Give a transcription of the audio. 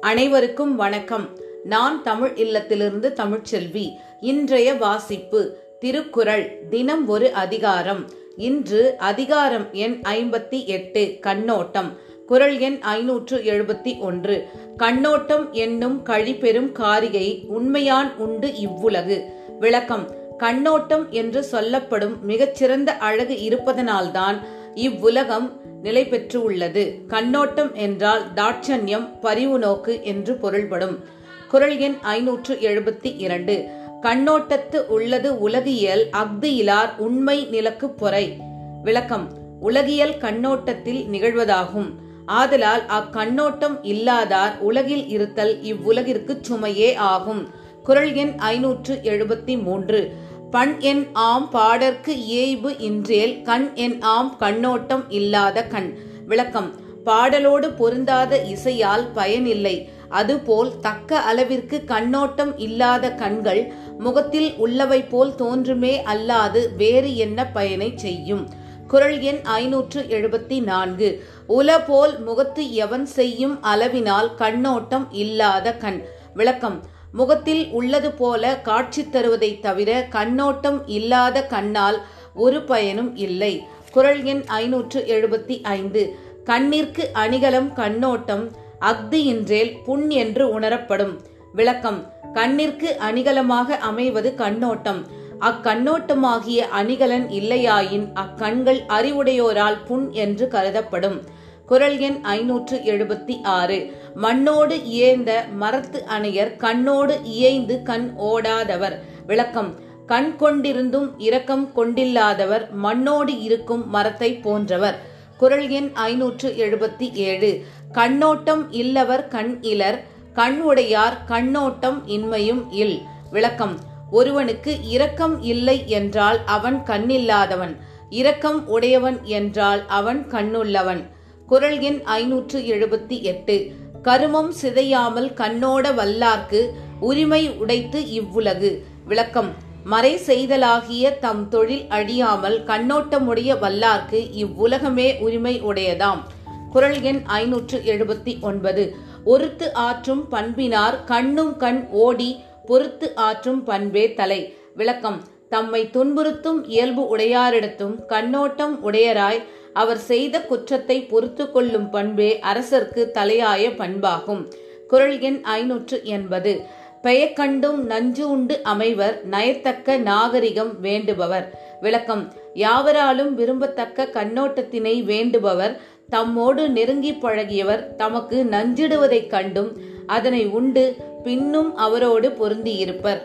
அனைவருக்கும் வணக்கம். நான் தமிழ் இல்லத்திலிருந்து தமிழ்ச்செல்வி. இன்றைய வாசிப்பு திருக்குறள் தினம் ஒரு அதிகாரம். இன்று அதிகாரம் எண் ஐம்பத்தி எட்டு கண்ணோட்டம். குரல் எண் ஐநூற்று எழுபத்தி ஒன்று. கண்ணோட்டம் என்னும் கழிபெரும் காரிகை உண்மையான் உண்டு இவ்வுலகு. விளக்கம் கண்ணோட்டம் என்று சொல்லப்படும் மிகச்சிறந்த அழகு இருப்பதனால்தான் இவ்வுலகம் நிலை பெற்று உள்ளது கண்ணோட்டம் என்றால் தாட்சண்யம் பரிவு நோக்கு என்று பொருள்படும். குரல் எண் ஐநூற்று எழுபத்தி இரண்டு கண்ணோட்டத்து உள்ளது உலகியல் அஃது இலார் உண்மை நிலக்கு பொறை. விளக்கம். உலகியல் கண்ணோட்டத்தில் நிகழ்வதாகும். ஆதலால் அக்கண்ணோட்டம் இல்லாதார் உலகில் இருத்தல் இவ்வுலகிற்கு சுமையே ஆகும். குரல் எண் ஐநூற்று எழுபத்தி மூன்று பண் என் ஆம் பாடற்கு இயைபு இன்றேல் கண் என் ஆம் கண்ணோட்டம் இல்லாத கண். விளக்கம். பாடலோடு பொருந்தாத இசையால் பயனில்லை. அதுபோல் தக்க அளவிற்கு கண்ணோட்டம் இல்லாத கண்கள் முகத்தில் உள்ளவை போல் தோன்றுமே அல்லாது வேறு என்ன பயனை செய்யும்? குரல் எண் ஐநூற்று எழுபத்தி நான்கு. உல போல் முகத்து எவன் செய்யும் அளவினால் கண்ணோட்டம் இல்லாத கண். விளக்கம். முகத்தில் உள்ளது போல காட்சி தருவதை தவிர கண்ணோட்டம் இல்லாத கண்ணால் ஒரு பயனும் இல்லை. குரல் எண் ஐநூற்று எழுபத்தி ஐந்து. கண்ணிற்கு அணிகலம் கண்ணோட்டம் அஃது இன்றேல் புண் என்று உணரப்படும். விளக்கம் கண்ணிற்கு அணிகலமாக அமைவது கண்ணோட்டம். அக்கண்ணோட்டமாகிய அணிகலன் இல்லையாயின் அக்கண்கள் அறிவுடையோரால் புண் என்று கருதப்படும். குரல் எண் ஐநூற்று எழுபத்தி ஆறு. மண்ணோடு இயைந்த மரத்து அணையர் கண்ணோடு இயைந்து கண் ஓடாதவர். விளக்கம். கண் கொண்டிருந்தும் இரக்கம் கொண்டில்லாதவர் மண்ணோடு இருக்கும் மரத்தை போன்றவர். குரல் எண் ஐநூற்று எழுபத்தி ஏழு. கண்ணோட்டம் இல்லவர் கண் இலர் கண் உடையார் கண்ணோட்டம் இன்மையும் இல். விளக்கம். ஒருவனுக்கு இரக்கம் இல்லை என்றால் அவன் கண்ணில்லாதவன். இரக்கம் உடையவன் என்றால் அவன் கண்ணுள்ளவன். குரல் எண் ஐநூற்று எழுபத்தி எட்டு. கருமம் சிதையாமல் கண்ணோட வல்லார்க்கு உரிமை உடைத்து இவ்வுலகு. விளக்கம். மறை செய்தலாகிய தம் தொழில் அழியாமல் கண்ணோட்டமுடைய வல்லார்க்கு இவ்வுலகமே உரிமை உடையதாம். குரல் எண் ஐநூற்று எழுபத்தி ஒன்பது. ஒருத்து ஆற்றும் பண்பினார் கண்ணும் கண் ஓடி பொறுத்து ஆற்றும் பண்பே தலை. விளக்கம். தம்மை துன்புறுத்தும் இயல்பு உடையாரிடத்தும் கண்ணோட்டம் உடையராய் அவர் செய்த குற்றத்தை பொறுத்து கொள்ளும் பண்பே அரசர்க்கு தலையாய பண்பாகும். குரல் எண் ஐநூற்று எண்பது. பெயக்கண்டும் நஞ்சு உண்டு அமைவர் நயத்தக்க நாகரிகம் வேண்டுபவர். விளக்கம். யாவராலும் விரும்பத்தக்க கண்ணோட்டத்தினை வேண்டுபவர் தம்மோடு நெருங்கி பழகியவர் தமக்கு நஞ்சிடுவதைக் கண்டும் அதனை உண்டு பின்னும் அவரோடு பொருந்தியிருப்பர்.